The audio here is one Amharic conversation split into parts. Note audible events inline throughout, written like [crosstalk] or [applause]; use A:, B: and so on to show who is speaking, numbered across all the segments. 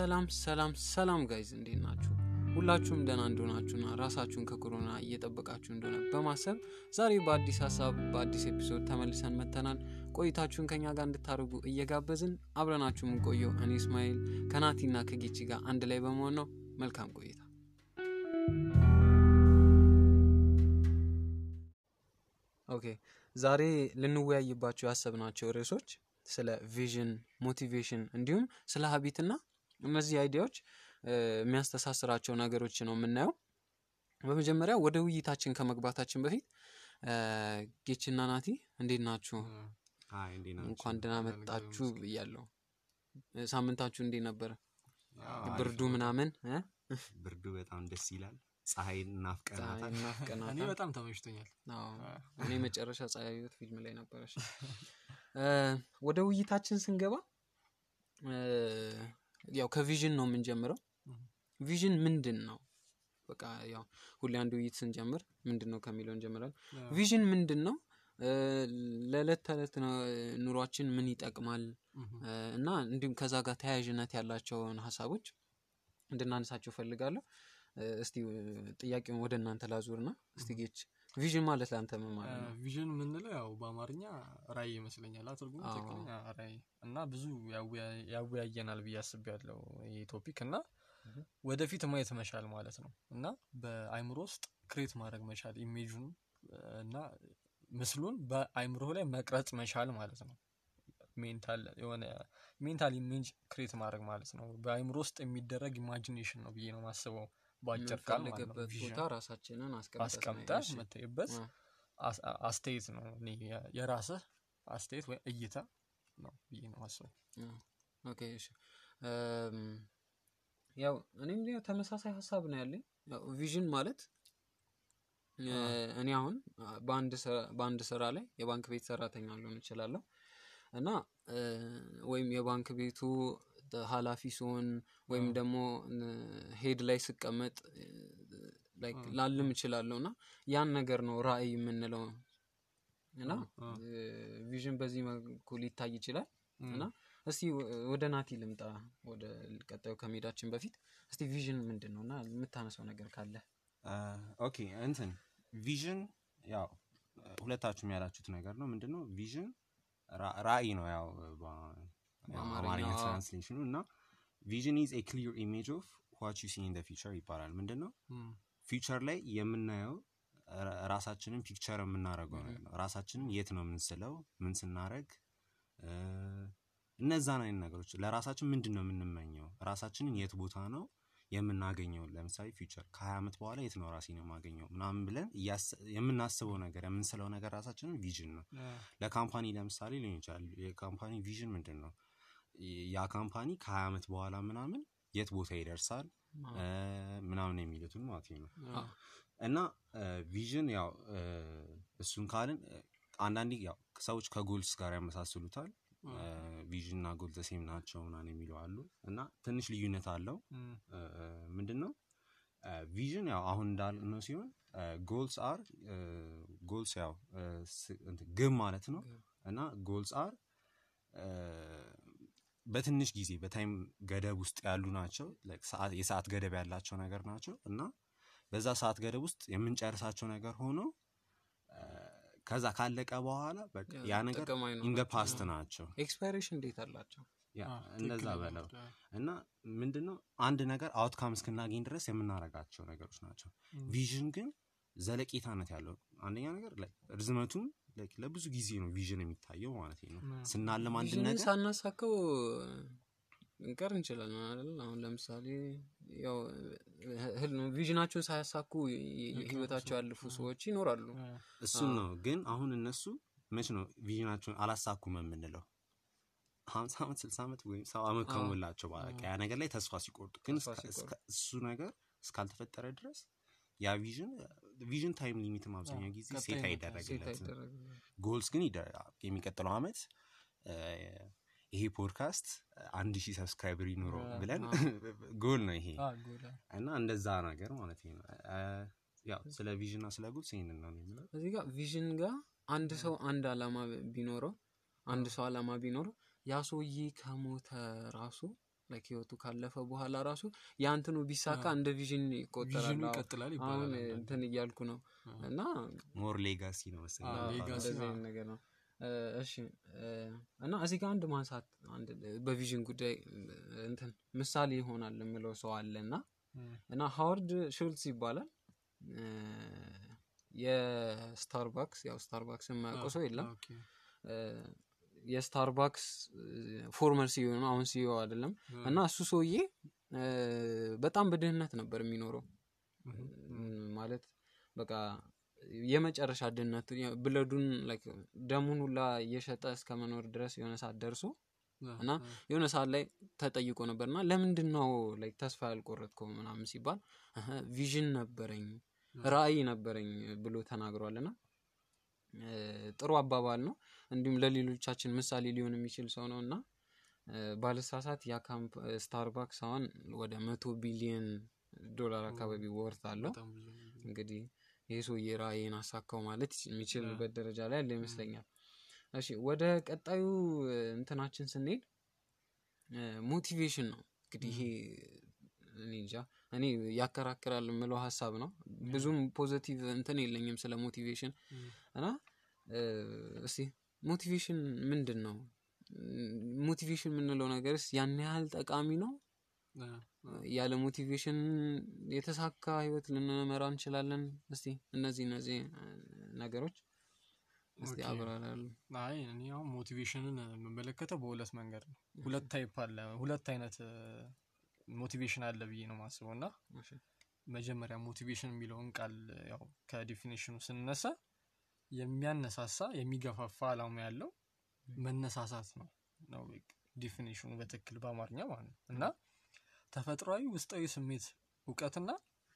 A: ሰላም ሰላም ሰላም guys እንዴት ናችሁ? ሁላችሁም ደህና እንደሆናችሁና ራሳችሁን ከኮሮና እየጠበቃችሁ እንደሆነ በማሰብ ዛሬ በአዲስ ሀሳብ በአዲስ episode ተመልሰን መጥተናል። ቆይታችሁን ከኛ ጋር እንድታደርጉ እየጋበዝን አብረናችሁ የምንቆየው እኔ እስማኤል ከናቲና ከጌቺ ጋር አንድ ላይ በመሆን ነው። መልካም ቆይታ። okay ዛሬ ልንወያይባቸው ያሰብናቸው ርዕሶች ስለ vision፣ motivation እንዲሁም ስለ habit ና እነዚህ idea ዎች የሚያስተሳስራቸው ነገሮች ነው የምናየው። በመጀመሪያ ወደ ውይይታችን ከመግባታችን በፊት ጌችና ናቲ እንዴት ናችሁ? እንኳን ደህና መጣችሁ ብያለሁ። ሳምንታችሁ እንዴት ነበረ?
B: አሪፍ
A: ብርዱ ምናምን?
B: ብርዱ በጣም ደስ ይላል።
A: ፀሐይ
B: እናፍቀናታል።
C: እኔ በጣም ተመችቶኛል።
A: እኔ መጨረሻ ፀሐይ ህይወት ፊልም ላይ ነበረች። ወደ ውይይታችን ስንገባ ያው ከ vision ነው የምንጀምረው። vision ምንድን ነው? በቃ ያው ሁሌ አንድ ውይይት ስንጀምር ምንድን ነው ከሚለው እንጀምራለን። vision ምንድን ነው? ለዕለት ተዕለት ኑሯችን ምን ይጠቅማል? እና እንዲሁም ከዛ ጋር ተያያዥነት ያላቸውን ሀሳቦች እንድናነሳቸው ፈልጋለሁ። እስቲ ጥያቄውን ወደ እናንተ ላዙርና እስቲ ጌች vision ማለት ለአንተ ምን ማለት ነው?
C: vision የምንለው ያው በአማርኛ ራዕይ ይመስለኛል። አ ትርጉሙ
A: አዎ።
C: ትክክለኛ ራዕይ እና ብዙ ያወያ- ያወያየናል ብዬ አስቤያለሁ ይህ topic እና ወደፊት ማየት መቻል ማለት ነው እና በአይምሮ ውስጥ create ማድረግ መቻል image ኡን እና ምስሉን በአይምሮ ላይ መቅረጽ መቻል ማለት ነው። mental የሆነ mental image create ማድረግ ማለት ነው። በአይምሮ ውስጥ የሚደረግ imagination ነው ብዬ ነው ማስበው በአጭር ቃል vision
A: ቦታ ራሳችንን አስቀምጠን
C: አስቀምጠ የምታይበት አስተያየት ነው። የራስህ አስተያየት ወይ እይታ ነው ብዬ ነው ማስበው።
A: አ፣ okay እሺ። እም፣ ያው እኔም ያው ተመሳሳይ ሀሳብ ነው ያለኝ። ያው vision ማለት እኔ አሁን በአንድ ስራ- ላይ የባንክ ቤት ሰራተኛ ልሆን እችላለሁ እና ወይም የባንክ ቤቱ ኃላፊ ሲሆን ወይም ደግሞ head ላይ ስቀመጥ ልልም እችላለሁ እና ያን ነገር ነው ራዕይ የምንለው እና vision በዚህ መልኩ ሊታይ ይችላል። እና እስቲ ወደ ናቲ ልምጣ። ወደ ቀጣዩ ከመሄዳችን በፊት እስቲ vision ምንድን ነው እና የምታነሳው ነገር ካለ
B: okay እንትን vision ያው ሁለታችሁም ያላችሁት ነገር ነው። ምንድን ነው vision? ራ- ራዕይ ነው ያው አማርኛ
A: translation
B: ኑ እና vision is a clear image of what you see in future ይባላል። ምንድን ነው
C: እም፣
B: future ላይ የምናየው ራሳችንን picture የምናደርገው ነገር ነው። ራሳችንን የት ነው የምንስለው፣ ምን ስናደርግ እ፣ እነዛን አይነት ነገሮች ለራሳችን ምንድን ነው የምንመኘው፣ ራሳችንን የት ቦታ ነው የምናገኘው። ለምሳሌ future ከሀያ ዓመት በኋላ የት ነው ራሴን የማገኘው ምናምን ብለን የምናስበው ነገር የምንስለው ነገር ራሳችንን vision ነው።
C: ለ
B: company ለምሳሌ ሊሆን ይችላል። የ company vision ምንድን ነው? ያ company ከሀያ ዓመት በኋላ ምናምን የት ቦታ ይደርሳል? ምናምን የሚሉትን ማለት ነው። እና vision ያው እሱን ካልን አንዳንዴ ያው ሰዎች ከ goals ጋር ያመሳስሉታል። vision እና goal the same ናቸው ምናምን የሚሉ አሉ። እና ትንሽ ልዩነት አለው። ምንድን ነው vision ያው አሁን እንዳልነው ሲሆን goals are goals ያው ግብ ማለት ነው። እና goals are በትንሽ ጊዜ በ time ገደብ ውስጥ ያሉ ናቸው። የሰዓት ገደብ ያላቸው ነገር ናቸው እና በዛ ሰዓት ገደብ ውስጥ የምንጨርሳቸው ነገር ሆኖ ከዛ ካለቀ በኋላ በቃ
A: ያ
B: ነገር
A: አይኖራቸውም።
B: past ናቸው
A: expiration date አላቸው።
B: እንደዛ በለው እና ምንድን ነው አንድ ነገር outcome እስክናገኝ ድረስ የምናደርጋቸው ነገሮች ናቸው። vision ግን ዘለቄታነት ያለው አንደኛ ነገር ላይ ርዝመቱም ለብዙ ጊዜ ነው vision የሚታየው ማለት ነው። ስናለም አንድ ነገር
A: ሳናሳካው እንቀር እንችላለን አይደል? አሁን ለምሳሌ ያው ህል vision ናቸውን
C: ሳያሳኩ
A: ህይወታቸው
C: ሰዎች፣
A: ያለፉ ሰዎች ይኖራሉ። አዎ።
B: ነው። ግን አሁን እነሱ መች ነው vision ናቸውን አላሳኩም የምንለው? ሀምሳ ዓመት ስልሳ ዓመት ወይም ሰባ ዓመት
A: አዎ።
B: ከሞላቸው በቃ ያ ነገር ላይ ተስፋ ሲቆርጡ ግን እሱ ነገር እስካልተፈጠረ ድረስ ያ vision vision time limit ም አብዛኛው ጊዜ set
A: አይደረግም።
B: goals ግን የሚቀጥለው ዓመት እ፣ ይሄ ፖድካስት አንድ ሺህ subscriber ይኑረው ብለን [laughs] ጎል ነው ይሄ። እና እንደዛ ነገር ማለት ነው። ያው ስለ vision እና ስለ goals ይሄንን ነው
A: እዚህ ጋር vision ጋር አንድ ሰው አንድ አላማ ቢኖረው አንድ ሰው አላማ ቢኖረው ያ ሰውዬ ከሞተ ራሱ like ህይወቱ ካለፈ በኋላ ራሱ ያ እንትኑ ቢሳካ እንደ vision ይቆጠራል።
C: vision ኑ
A: አዎ።
C: ይቀጥላል
A: አሁን እንትን እያልኩ ነው። እና
B: more legacy ነው መሰለኝ
A: ነገር ነው። እሺ። እና እዚህ ጋር አንድ ማንሳት አንድ በ vision ጉዳይ እንትን ምሳሌ ይሆናል የምለው ሰው አለ እና እና ሃዋርድ ሹልትስ ይባላል። የስታርባክስ ያው ስታርባክስ የማያውቀው ሰው የለም የስታርባክስ former CEO ነው። አሁን CEO አይደለም። እና እሱ ሰውዬ በጣም በድህነት ነበር የሚኖረው። ማለት በቃ የመጨረሻ ድህነት blood ኡን ደሙን ሁላ እየሸጠ እስከ መኖር ድረስ የሆነ ሰዓት ደርሶ እና የሆነ ሰዓት ላይ ተጠይቆ ነበር። እና ለምንድን ነው ተስፋ ያልቆረጥከው ምናምን ሲባል "እህ፣ vision ነበረኝ ራእይ ነበረኝ ብሎ ተናግሯል። እና ጥሩ አባባል ነው። እንዲሁም ለሌሎቻችን ምሳሌ ሊሆን የሚችል ሰው ነው እና ባልሳሳት ያ ካምፕ ስታርባክስ አሁን ወደ መቶ ቢሊየን ዶላር አካባቢ worth አለው። እንግዲህ ይህ ሰውዬ ራእይን አሳካው ማለት የሚችልበት ደረጃ ላይ ያለ ይመስለኛል። እሺ ወደ ቀጣዩ እንትናችን ስንሄድ motivation ነው። እንግዲህ ይሄ እኔ እንጃ። እኔ ያከራክራል የምለው ሀሳብ ነው። ብዙም positive እንትን የለኝም ስለ
C: motivation።
A: እና እስቲ motivation ምንድን ነው motivation የምንለው ነገርስ ያን ያህል ጠቃሚ ነው? ያለ motivation የተሳካ ህይወት ልንመራ እንችላለን? እስቲ እነዚህ እነዚህ ነገሮች እስቲ አብራራሉ
C: አይ እኔ አሁን motivation ን የምመለከተው በሁለት መንገድ ነው። ሁለት type አለ፣ ሁለት አይነት motivation አለ ብዬ ነው ማስበው እና መጀመሪያ motivation የሚለውን ቃል ያው ከ definition ኑ ስንነሳ የሚያነሳሳ የሚገፋፋ አላማ ያለው መነሳሳት ነው ነው definition ኑ በትክክል በአማርኛ ማለት ነው። እና ተፈጥሯዊ ውስጣዊ ስሜት እውቀትና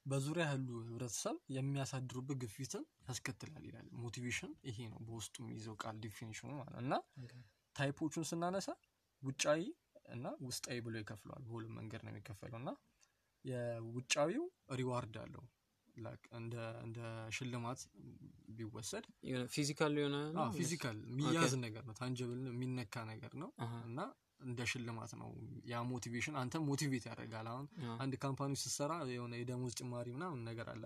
C: በዙሪያ ያሉ ህብረተሰብ የሚያሳድሩበት ግፊትን ያስከትላል ይላል። motivation ይሄ ነው በውስጡ የሚይዘው ቃል definition ኑ ማለት እና type ኦቹን ስናነሳ ውጫዊ እና ውስጣዊ ብሎ ይከፍለዋል። በሁለት መንገድ ነው የሚከፈለው እና የውጫዊው reward አለው። እንደ ሽልማት ቢወሰድ
A: physical የሆነ?
C: physical የሚያዝ ነገር ነው። tangible የሚነካ ነገር ነው እና እንደ ሽልማት ነው። ያ motivation አንተ motivate ያደርጋል። አሁን አንድ company ስትሰራ የሆነ የደሞዝ ጭማሪ ምናምን ነገር አለ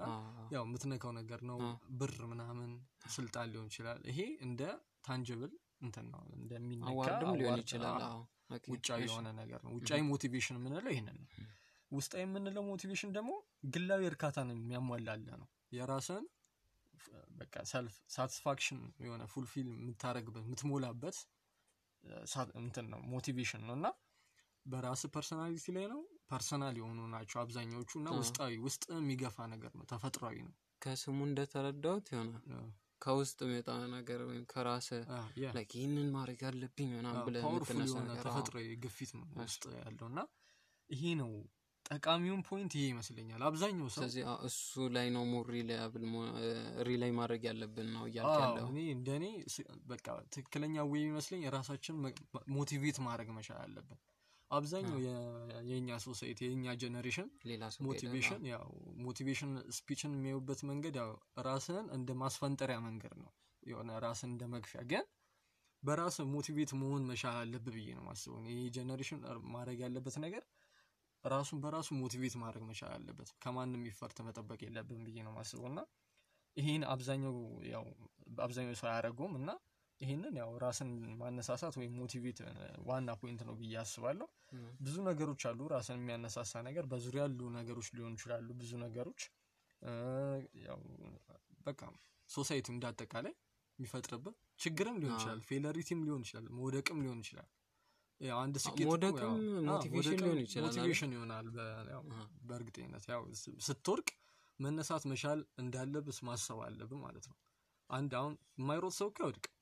C: ያው የምትነካው ነገር ነው። ብር ምናምን ስልጣን ሊሆን ይችላል። ይሄ እንደ tangible እንትን ነው። እንደሚነካ
A: ሊሆን ይችላል
C: ውጫዊ የሆነ ነገር ነው። ውጫዊ motivation የምንለው ይህንን ነው። ውስጣዊ የምንለው motivation ደግሞ ግላዊ እርካታን የሚያሟላ ነው። የራስን በቃ self satisfaction የሆነ fulfill የምታደረግበት የምትሞላበት እንትን ነው motivation ነው። እና በራስ personality ላይ ነው። personal የሆኑ ናቸው አብዛኛዎቹ እና ውስጣዊ ውስጥ የሚገፋ ነገር ነው። ተፈጥሯዊ ነው።
A: ከስሙ እንደተረዳሁት የሆነ ከውስጥ የሚወጣ ነገር ወይም ከራስ ይህንን ማድረግ አለብኝ ምናምን ብለህ
C: ተፈጥሯዊ ግፊት ነው ውስጥ ያለው እና ይሄ ነው ጠቃሚውን point ይሄ ይመስለኛል። አብዛኛው ሰው
A: ስለዚህ እሱ ላይ ነው more rely ማድረግ ያለብን ነው እያልክ
C: አዎ፣
A: ያለው
C: እኔ እንደ እኔ ስ- በቃ ትክክለኛ ወይ የሚመስለኝ የራሳችን motivate ማድረግ መቻል አለብን አብዛኛው የእኛ society የእኛ
A: generation
C: motivation ያው motivation speech ን የሚያዩበት መንገድ ያው ራስን እንደ ማስፈንጠሪያ መንገድ ነው። የሆነ ራስን እንደ መግፊያ ግን በራስ motivate መሆን መቻል አለብህ ብዬ ነው ማስበው ይህ generation ማድረግ ያለበት ነገር ራሱን በራሱ motivate ማድረግ መቻል አለበት። ከማንም effort መጠበቅ የለብን ብዬ ነው ማስበው እና ይህን አብዛኛው ያው አብዛኛው ሰው አያደረገውም እና ይህንን ያው ራስን ማነሳሳት ወይም motivate ዋና point ነው ብዬ አስባለሁ። ብዙ ነገሮች አሉ ራስን የሚያነሳሳ ነገር በዙሪያ ያሉ ነገሮች ሊሆኑ ይችላሉ ብዙ ነገሮች። ያው በቃ society እንዳጠቃላይ የሚፈጥርብህ ችግርም ሊሆን ይችላል failure ም ሊሆን ይችላል መውደቅም ሊሆን ይችላል። አንድ ስኬት
A: መውደቅም
C: motivation ይሆናል በእርግጠኝነት ያው ስትወድቅ መነሳት መቻል እንዳለብህ ማሰብ አለብህ ማለት ነው። አንድ አሁን የማይሮጥ ሰው እኮ አይወድቅም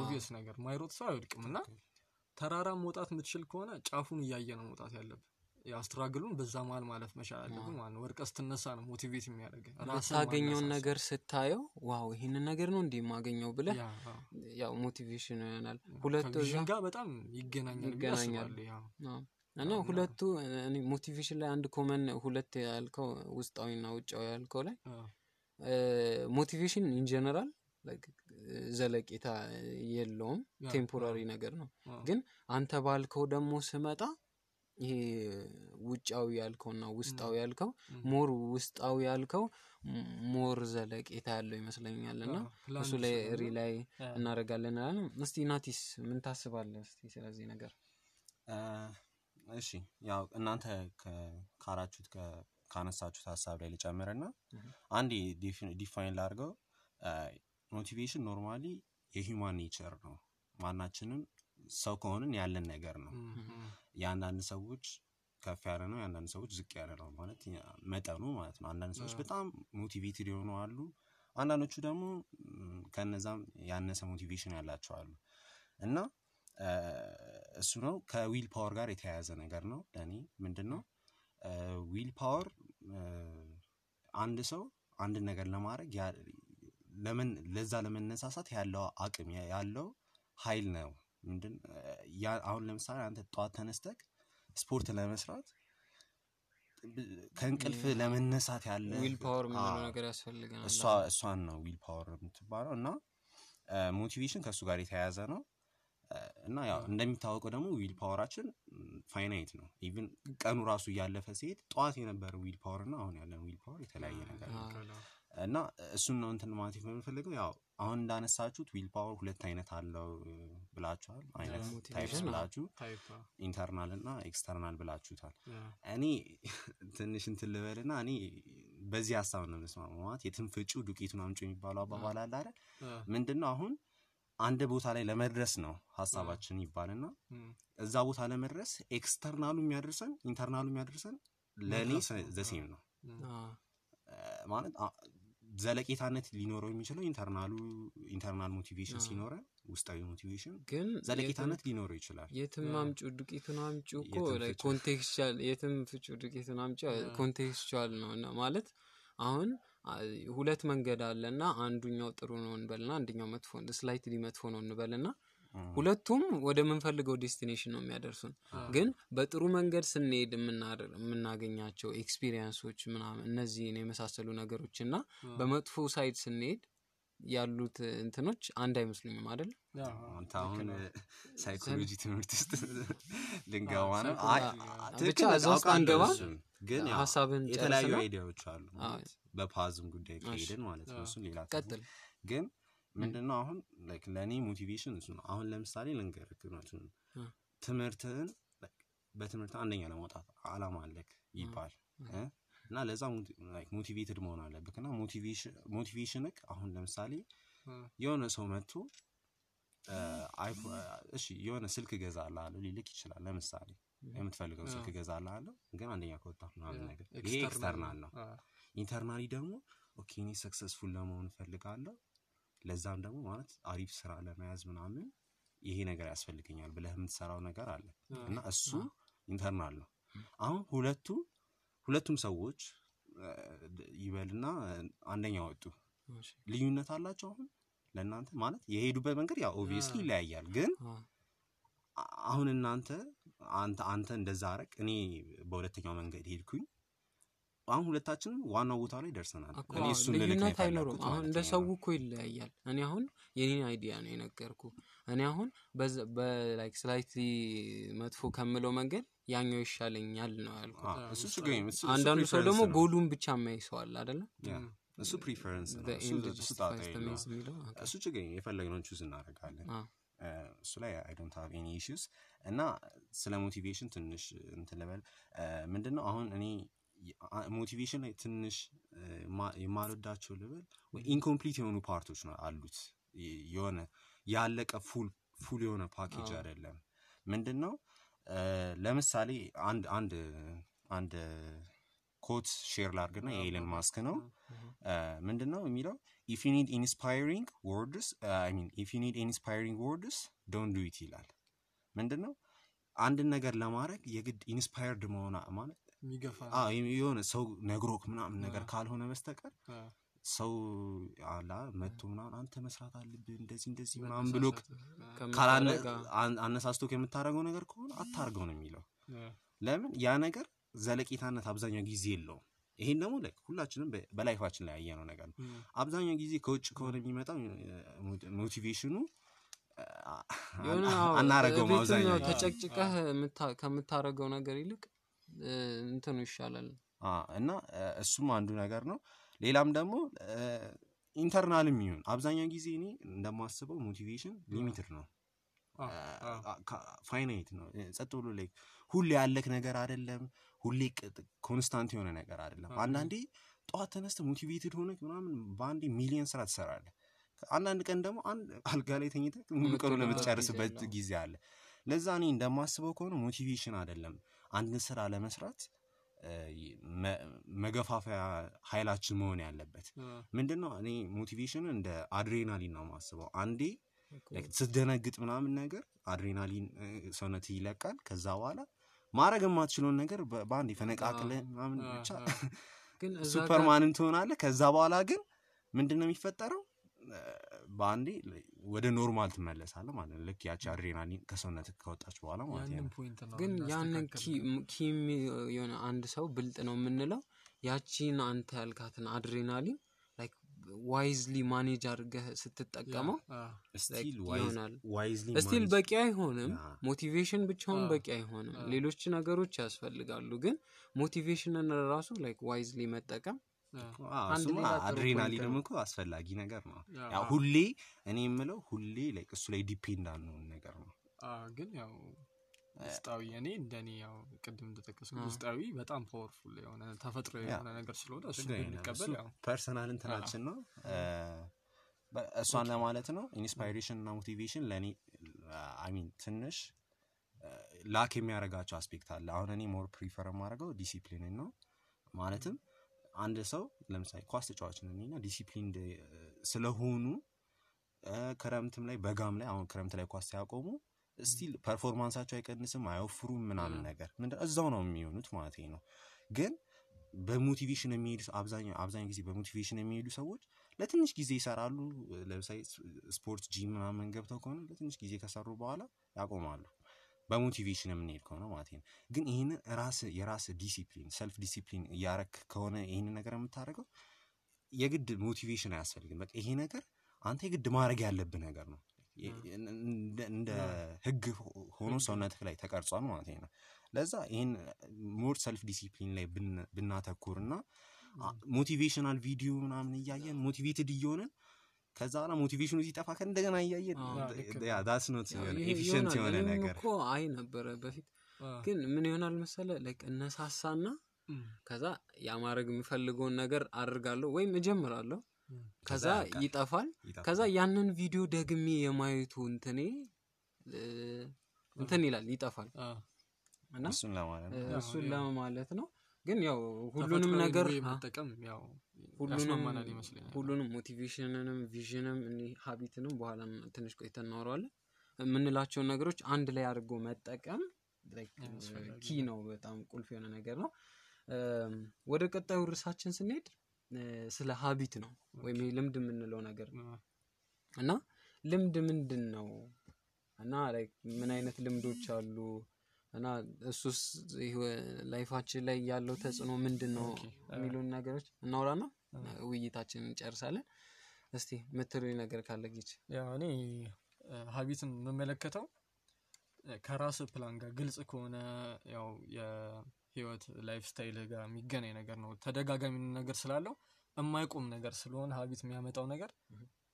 C: obvious ነገር የማይሮጥ ሰው አይወድቅም። እና ተራራ መውጣት የምትችል ከሆነ ጫፉን እያየ ነው መውጣት ያለብህ። ያው struggle ኡን በዛ መሀል ማለፍ መቻል አለብህ ማለት ነው። ወድቀህ ስትነሳ ነው motivate የሚያደርግ
A: የምታገኘውን ነገር ስታየው wow ይህንን ነገር ነው እንዲህ የማገኘው ብለህ ያው motivation ይሆናል። ሁለቱ
C: ጋር በጣም ይገናኛል
A: ይገናኛል። እና ሁለቱ motivation ላይ አንድ common ሁለት ያልከው ውስጣዊና ውጫዊ ያልከው ላይ motivation in general ዘለቄታ የለውም temporary ነገር ነው ግን አንተ ባልከው ደግሞ ስመጣ ይሄ ውጫዊ ያልከው እና ውስጣዊ ያልከው more ውስጣዊ ያልከው more ዘለቄታ ያለው ይመስለኛል እና እሱ ላይ rely
C: አዎ።
A: እናደርጋለን እላለን። እስቲ ናቲስ ምን ታስባለህ? እስቲ ስለዚህ ነገር
B: እሺ ያው እናንተ ከ- ካላችሁት ከ- ካነሳችሁት ሀሳብ ላይ ልጨምርና አንዴ define ላድርገው motivation normally የ human nature ነው። ማናችንም ሰው ከሆንን ያለን ነገር ነው። የአንዳንድ ሰዎች ከፍ ያለ ነው የአንዳንድ ሰዎች ዝቅ ያለ ነው ማለት መጠኑ ማለት ነው። አንዳንድ ሰዎች በጣም motivated የሆኑ አሉ አንዳንዶቹ ደግሞ ከነዛም ያነሰ motivation ያላቸው አሉ። እና እሱ ነው። ከ will power ጋር የተያያዘ ነገር ነው ለእኔ ምንድን ነው will power አንድ ሰው አንድን ነገር ለማድረግ ለምን ለዛ ለመነሳሳት ያለው አቅም ያለው ኃይል ነው። ምንድን አሁን ለምሳሌ አንተ ጠዋት ተነስተክ ስፖርት ለመስራት ከእንቅልፍ ለመነሳት ያለ
A: will
B: power
A: ነገር ያስፈልገናል።
B: እሷ እሷን ነው will power የምትባለው እና motivation ከእሱ ጋር የተያያዘ ነው። እና ያው እንደሚታወቀው ደግሞ will power ኣችን finite ነው። even ቀኑ ራሱ እያለፈ ሲሄድ ጠዋት የነበረ will power እና አሁን ያለን will power የተለያየ ነገር ነው እና እሱን ነው እንትን ማለት የምንፈልገው። ያው አሁን እንዳነሳችሁት will power ሁለት አይነት አለው ብላችኋል። አይነት
A: types
B: ብላችሁ internal እና external ብላችሁታል። እኔ ትንሽ እንትን ልበልና እኔ በዚህ ሀሳብ ነው የትም ፍጩ ዱቄቱን አምጪ የሚባለው አባባል አለ አይደል?
C: yeah፣
B: ምንድን ነው አሁን አንድ ቦታ ላይ ለመድረስ ነው ሀሳባችን ይባልና እዛ ቦታ ለመድረስ external ኡ የሚያደርሰን internal ኡ የሚያደርሰን ለእኔ
C: the
B: same ነው። ማለት ዘለቄታነት ሊኖረው የሚችለው internal ኡ internal motivation
A: አዎ።
B: ሲኖረን ውስጣዊ motivation
A: ግን
B: ዘለቄታነት ሊኖረው ይችላል
A: የትም አምጩ ዱቄቱን አምጩ እኮ contextual የትም ፍጩ ዱቄቱን አምጩ
C: አዎ።
A: contextual ነው ማለት አሁን ሁለት መንገድ አለ እና አንደኛው ጥሩ ነው እንበልና አንደኛው መጥፎ slightly መጥፎ ነው እንበልና ሁለቱም ወደ ምንፈልገው destination ነው የሚያደርሱን። ግን በጥሩ መንገድ ስንሄድ የምናገኛቸው experience ኦች ምናምን እነዚህን የመሳሰሉ ነገሮች እና በመጥፎ side ስንሄድ ያሉት እንትኖች አንድ አይመስሉኝም አይደል? [laughs]
B: አሁን ሳይኮሎጂ ትምህርት ውስጥ ልንገባ ነው።
A: ብቻ
B: ትክክል
A: እዛ ውስጥ አንገባ።
B: እሱን። ግን
A: ሀሳብን
B: የተለያዩ
A: idea
B: ዎች አሉ
A: በ
B: path ም ጉዳይ ከሄድን ማለት ነው። እሱን ሌላ ግን ምንድነው አሁን? like ለእኔ motivation እሱ ነው። አሁን ለምሳሌ
A: እ።
B: ትምህርትህን በትምህርት አንደኛ ለመውጣት አላማ አለክ ይባል? እና ለዛ motivated መሆን አለብክ። እና motivation ክ አሁን ለምሳሌ የሆነ ሰው መጥቶ እሺ የሆነ ስልክ እገዛልሃለሁ ሊልክ ይችላል። ለምሳሌ የምትፈልገው ስልክ እገዛልሃለሁ ግን አንደኛ ከወጣ ምናምን ነገር። ይሄ external ነው። internally ደግሞ okay እኔ successful ለመሆን እፈልጋለሁ ለዛም ደግሞ ማለት አሪፍ ስራ ለመያዝ ምናምን ይሄ ነገር ያስፈልገኛል ብለህ የምትሰራው ነገር አለ። እና እሱ internal ነው። አሁን ሁለቱ ሁለቱም ሰዎች ይበልና አንደኛ ወጡ። ልዩነት አላቸው አሁን ለእናንተ? ማለት የሄዱበት መንገድ ያው
C: obviously
B: ይለያያል ግን አሁን እናንተ አንተ አንተ እንደዛ አረግ እኔ በሁለተኛው መንገድ ሄድኩኝ አሁን ሁለታችንም ዋናው ቦታ ላይ ደርሰናል
A: እኮ
B: እኔ
A: አዎ፣
B: እሱን ልልክ ነው
A: ልዩነት
B: የፈለኩት
A: አሁን እንደ
B: ነው።
A: ሰው እኮ ይለያያል። እኔ አሁን የኔን idea ነው የነገርኩ። እኔ አሁን በ like slightly መጥፎ ከምለው መንገድ ያኛው ይሻለኛል ነው ያልኩ። አንዳንዱ ሰው ደግሞ
B: ነው።
A: ጎሉን ብቻ የሚያይ ሰው አለ አይደለ?
B: yeah፣
C: ም፣
B: እሱ preference ነው እሱ- የለም። የፈለግነውን choose እናደርጋለን እሱ ላይ I don't have any issues እና ስለ motivation ትንሽ እንትን ልበል እ፣ ምንድነው አሁን እኔ motivation ላይ ትንሽ የማልወዳቸው ልበል ወይ incomplete የሆኑ part ኦች ነው አሉት። የሆነ ያለቀ full full የሆነ ፓኬጅ አይደለም። ምንድን ነው ለምሳሌ አንድ አንድ አንድ quote share ላርግና የኢለን ማስክ ነው። ምንድን ነው የሚለው? if you need inspiring words I mean if you need inspiring words don't do it ይላል። ምንድን ነው አንድን ነገር ለማድረግ የግድ inspired መሆን ማለት የሆነ ሰው ነግሮክ ምናምን ነገር ካልሆነ በስተቀር ሰው አላ መጥቶ ምናምን አንተ መስራት አለብህ እንደዚህ እንደዚህ ምናምን ብሎክ አነሳስቶክ የምታደርገው ነገር ከሆነ አታርገው ነው የሚለው። ለምን? ያ ነገር ዘለቄታነት አብዛኛው ጊዜ የለውም። ይሄን ደግሞ ሁላችንም በ life ኣችን ላይ ያየነው ነገር ነው። አብዛኛው ጊዜ ከውጭ ከሆነ የሚመጣው
A: motivation
B: ኑ
A: ቤትም
B: አብዛኛው
A: ተጨቅጭቀህ ከምታረገው ነገር ይልቅ እንትኑ ይሻላል።
B: እና እሱም አንዱ ነገር ነው። ሌላም ደግሞ internal ም ይሁን አብዛኛው ጊዜ እኔ እንደማስበው motivation limited ነው፣ finite ነው። ጸጥ ብሎ ላይ ሁሌ ያለክ ነገር አይደለም፣ ሁሌ constant የሆነ ነገር አይደለም። አንዳንዴ ጠዋት ተነስተ motivated ሆነ ምናምን በአንዴ ሚሊየን ስራ ትሰራለህ። አንዳንድ ቀን ደግሞ አንድ አልጋ ላይ የምትጨርስበት
A: ጊዜ አለ።
B: ጊዜ አለ። ለዛ እኔ እንደማስበው ከሆነ motivation አይደለም አንድን ስራ ለመስራት መገፋፈያ ኃይላችን መሆን ያለበት ምንድን ነው? እኔ motivation እንደ አድሬናሊን ነው የማስበው። አንዴ ስትደነግጥ ምናምን ነገር አድሬናሊን ሰውነት ይለቃል። ከዛ በኋላ ማድረግ የማትችለውን ነገር በአንዴ ፈነቃቅለ ምናምን ብቻ
A: superman
B: ን ትሆናለህ። ከዛ በኋላ ግን ምንድን ነው የሚፈጠረው? በአንዴ ወደ normal ትመለሳለህ ማለት ነው። ልክ ያቺ አድሬናሊን ከሰውነት ከወጣች በኋላ ማለት ነው።
A: ግን ያንን ኪም የሆነ አንድ ሰው ብልጥ ነው የምንለው ያቺን አንተ ያልካትን አድሬናሊን like wisely manage አድርገህ ስትጠቀመው
B: still
A: ይሆናል።
B: wisely
A: still በቂ አይሆንም። motivation ብቻውን በቂ አይሆንም። ሌሎች ነገሮች ያስፈልጋሉ። ግን motivation ን ራሱ like wisely መጠቀም
B: አድሬናሊንም እኮ አስፈላጊ ነገር ነው። ያው ሁሌ እኔ የምለው ሁሌ like እሱ ላይ depend አንሆን ነገር ነው።
C: ግን ያው ውስጣዊ እኔ እንደኔ ያው ቅድም እንደጠቀስኩ ውስጣዊ በጣም powerful የሆነ ተፈጥሮ የሆነ ነገር ስለሆነ እሱ
B: ችግር የለም።
C: ብንቀበል
B: እሱ
C: ያው
B: personal እንትናችን ነው። እሷን ለማለት ነው። inspiration እና motivation ለእኔ I mean ትንሽ lack የሚያደርጋቸው aspect አለ። አሁን እኔ more prefer የማደርገው ዲሲፕሊንን ነው። ማለትም አንድ ሰው ለምሳሌ ኳስ ተጫዋች ነን እና ዲሲፕሊን ስለሆኑ ክረምትም ላይ በጋም ላይ አሁን ክረምት ላይ ኳስ ሲያቆሙ still performance ኣቸው አይቀንስም፣ አይወፍሩም ምናምን ነገር ምንድን እዛው ነው የሚሆኑት ማለት ነው። ግን በ motivation የሚሄዱ አብዛኛው ጊዜ በ motivation የሚሄዱ ሰዎች ለትንሽ ጊዜ ይሰራሉ። ለምሳሌ ስፖርት ጂም ምናምን ገብተው ከሆነ ለትንሽ ጊዜ ከሰሩ በኋላ ያቆማሉ። በ motivation የምንሄድ ከሆነ ማለት ነው። ግን ይህን ራስ የራስ discipline self discipline እያረክ ከሆነ ይህንን ነገር የምታደርገው የግድ motivation አያስፈልግም። በቃ ይሄ ነገር አንተ የግድ ማድረግ ያለብህ ነገር ነው። እንደ- ህግ ሆኖ ሰውነትህ ላይ ተቀርጿል ማለት ነው። ለዛ ይህን more self discipline ላይ ብን- ብናተኩር እና motivational video ምናምን እያየን motivated እየሆነን ከዛ በኋላ motivation ኑ ሲጠፋ ከእንደገና
A: does not
B: efficient
A: ይሆናል።
B: የሆነ ነገር።
A: እኮ አይ ነበረ በፊት። ግን ምን ይሆናል መሰለ like እነሳሳና ከዛ ያ ማድረግ የምፈልገውን ነገር አድርጋለሁ ወይም እጀምራለሁ። ከዛ ይጠፋል። ከዛ ያንን ቪዲዮ ደግሜ የማየቱ እንትኔ እንትን ይላል ይጠፋል። እና
B: እሱን ለማለት ነው።
A: ግን ያው ሁሉንም ነገር
C: መጠቀም ያው
A: ሁሉንም
C: ይመስለኛል።
A: ሁሉንም ሞቲቬሽንንም ቪዥንም ሀቢትንም በኋላ ትንሽ ቆይተን እናወራዋለን። የምንላቸውን ነገሮች አንድ ላይ አድርጎ መጠቀም ኪ ነው በጣም ቁልፍ የሆነ ነገር ነው። ወደ ቀጣዩ ርዕሳችን ስንሄድ ስለ ሀቢት ነው ወይም ልምድ የምንለው ነገር እና ልምድ ምንድን ነው እና ምን አይነት ልምዶች አሉ? እና እሱስ life ኣችን ላይ ያለው ተጽዕኖ ምንድን ነው የሚሉን ነገሮች እናውራና ውይይታችንን እንጨርሳለን እስቲ ምትሉኝ ነገር ካለ ጊች
C: ያው እኔ habit ን የምመለከተው ከራስ ፕላን ጋር ግልጽ ከሆነ ያው የህይወት life style ጋር የሚገናኝ ነገር ነው። ተደጋጋሚ ነገር ስላለው የማይቆም ነገር ስለሆነ habit የሚያመጣው ነገር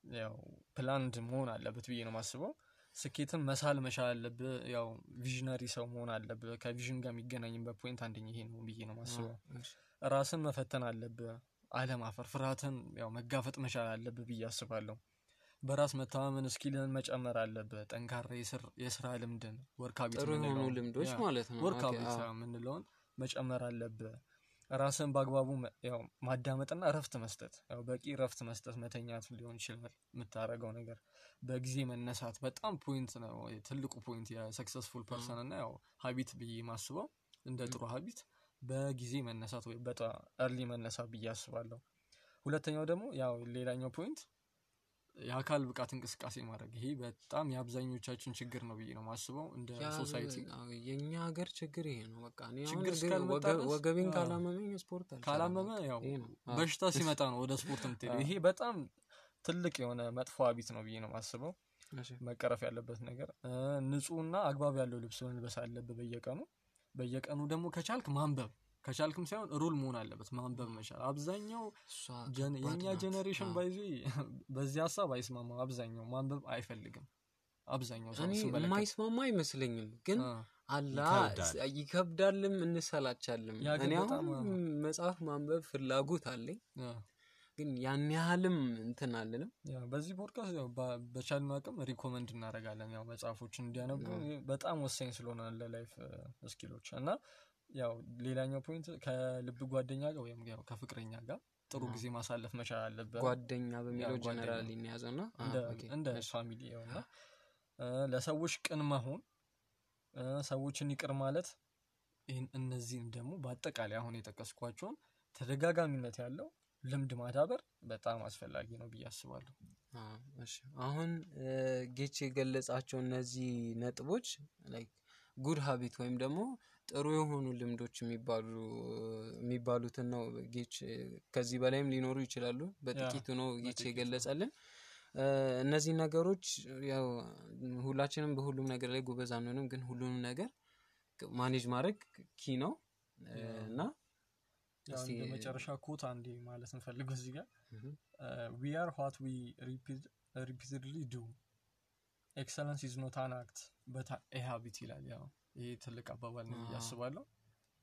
C: ያው planned መሆን አለበት ብዬ ነው የማስበው። ስኬትን መሳል መቻል አለብህ። ያው visionary ሰው መሆን አለብህ። ከ vision ጋር የሚገናኝበት point አንደኛ ይሄ ነው ብዬ ነው የማስበው። ራስን መፈተን አለብህ። አለማፈር፣ ፍርሃትን ያው መጋፈጥ መቻል አለብህ ብዬ አስባለሁ። በራስ መተማመን skill ን መጨመር አለብህ። ጠንካራ የስራ ልምድን work habit
A: ጥሩ የሆኑ ልምዶች ማለት ነው አዎ።
C: የምንለውን መጨመር አለብህ። ራስን በአግባቡ ያው ማዳመጥና እረፍት መስጠት ያው በቂ እረፍት መስጠት መተኛት ሊሆን ይችላል። የምታደርገው ነገር በጊዜ መነሳት በጣም point ነው፣ ትልቁ point የ successful person እና ያው habit ብዬ ማስበው እንደ ጥሩ habit በጊዜ መነሳት ወይ በጣም early መነሳት ብዬ አስባለሁ። ሁለተኛው ደግሞ ያው ሌላኛው point የአካል ብቃት እንቅስቃሴ ማድረግ ይሄ በጣም የአብዛኞቻችን ችግር ነው ብዬ ነው ማስበው እንደ
A: society የእኛ ሀገር ችግር ይሄ ነው። በቃ እኔ
C: ችግር እስካልመጣ
A: ወገቤን ካላመመኝ ስፖርት
C: ካላመመ ያው በሽታ ሲመጣ ነው ወደ ስፖርት የምትሄደው። ይሄ በጣም ትልቅ የሆነ መጥፎ habit ነው ብዬ ነው የማስበው። መቀረፍ ያለበት ነገር። እ፣ ንጹህና አግባብ ያለው ልብስ መልበስ አለብህ በየቀኑ በየቀኑ ደግሞ ከቻልክ ማንበብ ከቻልክም ሳይሆን rule መሆን አለበት ማንበብ መቻል። አብዛኛው የእኛ
A: generation
C: ባይዚ በዚህ ሀሳብ አይስማማም። አብዛኛው ማንበብ አይፈልግም። አብዛኛው
A: የማይስማማ አይመስለኝም ግን አላ
B: ይከብዳል።
A: ይከብዳልም እንሰላቻልም። እኔ አሁን መጽሐፍ ማንበብ ፍላጎት አለኝ።
C: አ፣
A: ግን ያን ያህልም እንትን አልልም።
C: በዚህ ፖድካስት ያው በ- በቻልነው አቅም recommend እናደርጋለን። ያው መጽሐፎችን እንዲያነቡ በጣም ወሳኝ ስለሆነ ለ life skill ኦች እና ያው ሌላኛው point ከልብ ጓደኛ ጋር ወይም ያው ከፍቅረኛ ጋር ጥሩ ጊዜ ማሳለፍ መቻል አለበት
A: ጓደኛ በሚለው ጀነራል የያዘው እና
C: እንደ family እና ለሰዎች ቅን መሆን ሰዎችን ይቅር ማለት ይህን እነዚህን ደግሞ በአጠቃላይ አሁን የጠቀስኳቸውን ተደጋጋሚነት ያለው ልምድ ማዳበር በጣም አስፈላጊ ነው ብዬ አስባለሁ።
A: አሁን ጌች የገለጻቸው እነዚህ ነጥቦች good habit ወይም ደግሞ ጥሩ የሆኑ ልምዶች የሚባሉ የሚባሉትን ነው ጌች ከዚህ በላይም ሊኖሩ ይችላሉ። በጥቂቱ ነው ጌች የገለጸልን። እነዚህ ነገሮች ያው ሁላችንም በሁሉም ነገር ላይ ጎበዝ አንሆንም ግን ሁሉንም ነገር manage ማድረግ key ነው። እና
C: መጨረሻ quote አንዴ ማለት እንፈልገው እዚህ ጋር? we are what we repeatedly do excellence is not an act but a habit ይላል ያው ይሄ ትልቅ አባባል ነው አስባለሁ።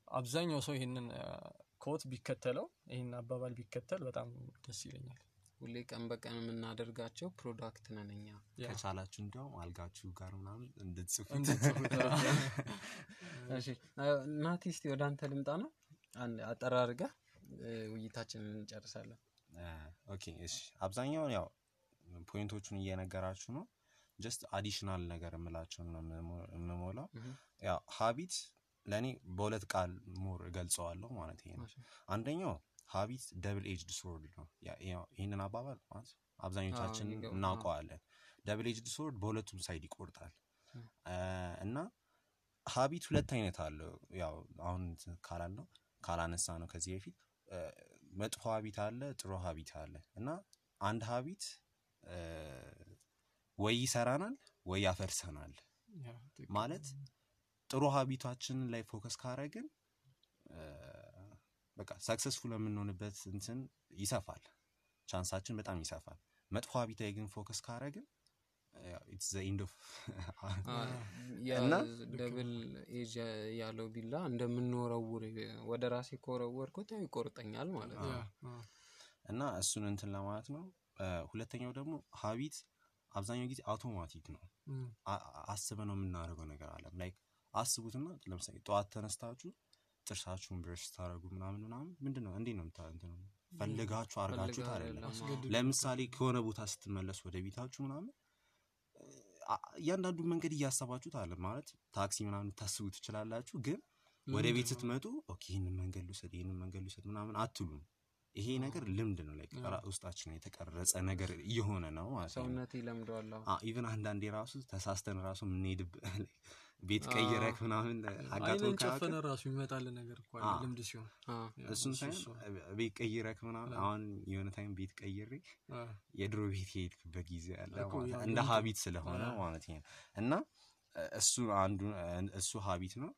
C: አብዛኛው ሰው ይህንን quote ቢከተለው ይህን አባባል ቢከተል በጣም ደስ ይለኛል።
A: ሁሌ ቀን በቀን የምናደርጋቸው product ነን እኛ።
B: ከቻላችሁ እንዲያውም አልጋችሁ ጋር ምናምን እንድትጽፉት
C: እንድትጽፉት፣ አዎ።
A: እሺ ናቲ እስቲ ወደ አንተ ልምጣ ነው እ፣ ውይይታችንን እንጨርሳለን።
B: okay እሺ። አብዛኛውን ያው point ኦቹን እየነገራችሁ ነው። just additional ነገር የምላቸውን ነው የምሞ- የምሞላው። ያው habit ለእኔ በሁለት ቃል more እገልጸዋለሁ ማለት ይሄ ነው። አንደኛው habit double edged sword ነው። ይህንን አባባል ማለት አብዛኞቻችን እናውቀዋለን። double edged sword በሁለቱም side ይቆርጣል። እና habit ሁለት አይነት አለው። ያው አሁን እንትን ካላልነው ካላነሳ ነው ከዚህ በፊት መጥፎ habit አለ ጥሩ habit አለ። እና አንድ habit ወይ ይሰራናል ወይ ያፈርሰናል። ማለት ጥሩ habit ኣችንን ላይ focus ካረግን በቃ successful የምንሆንበት እንትን ይሰፋል። chance ኣችን በጣም ይሰፋል። መጥፎ habit ላይ ግን focus ካረግን it's the end of እና
A: double edge ያለው ቢላ እንደምንወረውር ወደ ራሴ ከወረወርኩት ያው ይቆርጠኛል ማለት ነው።
B: እና እሱን እንትን ለማለት ነው። ሁለተኛው ደግሞ habit አብዛኛው ጊዜ አውቶማቲክ ነው። አስበን ነው የምናደርገው ነገር አለም like አስቡትና ለምሳሌ ጠዋት ተነስታችሁ ጥርሳችሁን brush ስታደረጉ ምናምን ምናምን ምንድን ነው እንዴት ነው ፈልጋችሁ አርጋችሁት አይደለም። ለምሳሌ ከሆነ ቦታ ስትመለሱ ወደ ቤታችሁ ምናምን እያንዳንዱ መንገድ እያሰባችሁት አለ ማለት ታክሲ ምናምን ልታስቡ ትችላላችሁ። ግን ወደ ቤት ስትመጡ okay ይህንን መንገድ ልውሰድ ይህንን መንገድ ልውሰድ ምናምን አትሉም። ይሄ ነገር ልምድ ነው።
C: አዎ።
B: ውስጣችን የተቀረጸ ነገር እየሆነ ነው ማለት ነው።
A: ሰውነት ይለምደዋል አዎ።
B: even አንዳንዴ ራሱ ተሳስተን ራሱ የምንሄድበት [laughs] ቤት ቀይረክ ምናምን አጋጥሞ
C: አይንን
B: ካያውቅ
C: ጨፈነ ራሱ ይመጣል ነገር እኮ ልምድ ሲሆን።
B: እሱን
C: እሱ-
B: ሳይሆን ቤት ቀይረክ ምናምን አሁን የሆነ time ቤት ቀይሬ የድሮ ቤት የሄድክበት ጊዜ አለ እንደ habit ስለሆነ ማለት ነው። እና እሱ አንዱ እሱ habit ነው።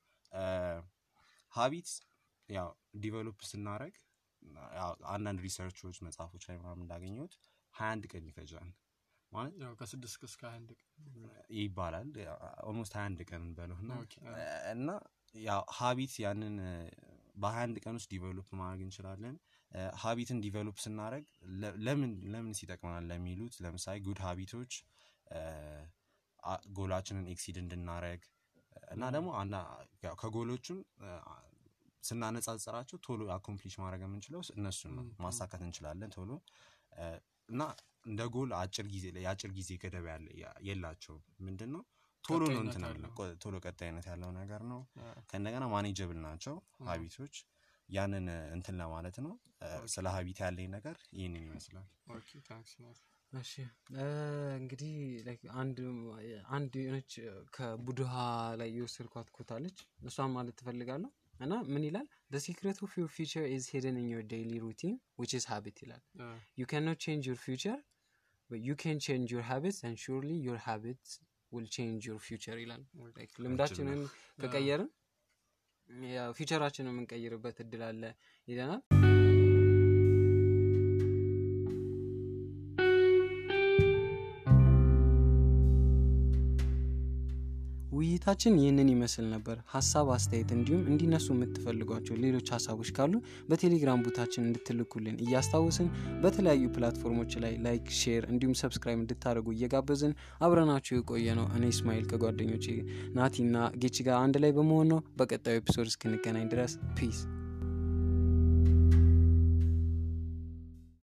B: habit ያው develop ስናደረግ አንዳንድ research ኦች መጽሐፎች ላይ ምናምን እንዳገኘሁት ሀያ አንድ ቀን ይፈጃል ማለት
C: ያው ከስድስት እስከ ሀያ አንድ ቀን
B: ይባላል። almost ሀያ አንድ ቀን
C: አዎ።
B: እና ያው habit ያንን በሀያ አንድ ቀን ውስጥ develop ማድረግ እንችላለን። habit ን develop ስናደረግ ለምን ለምን ይጠቅመናል ለሚሉት ለምሳሌ good habit ኦች goal ኣችንን exceed እንድናረግ እና ደግሞ አ፣ ስናነጻጽራቸው ቶሎ accomplish ማድረግ የምንችለው እነሱን ነው። ማሳካት እንችላለን ቶሎ እና እንደ ጎል አጭር ጊዜ የአጭር ጊዜ ገደብ ያለ የላቸውም። ምንድን ነው ቶሎ ነው
C: ቀጣይነት
B: እንትን ቆ- ቶሎ ቀጣይነት ያለው ነገር ነው። ከእንደገና manageable ናቸው
C: habit
B: ኦች። ያንን እንትን ለማለት ነው። ስለ habit ያለኝ ነገር ይህንን ይመስላል።
C: okay፣ thanks ናቲ።
A: እሺ እንግዲህ አንድ አንድ የሆነች ከቡድሃ ላይ የወሰድኳት quote አለች እሷን ማለት እፈልጋለሁ እና ምን ይላል? The secret of your future is hidden in your daily routine which is habit ይላል። you cannot change your future you can change your habits and surely your habits will change your future ይላል Like ልምዳችንን ከቀየርን ያው future ኣችንን የምንቀይርበት እድል አለ ይለናል ውይይታችን ይህንን ይመስል ነበር። ሀሳብ አስተያየት እንዲሁም እንዲነሱ የምትፈልጓቸው ሌሎች ሀሳቦች ካሉ በቴሌግራም bot ኣችን እንድትልኩልን እያስታወስን በተለያዩ platform ኦች ላይ like share እንዲሁም subscribe እንድታደርጉ እየጋበዝን አብረናችሁ የቆየነው እኔ እስማኤል ከጓደኞቼ ናቲና ጌች ጋር አንድ ላይ በመሆን ነው። በቀጣዩ ኤፒሶድ እስክንገናኝ ድረስ ፒስ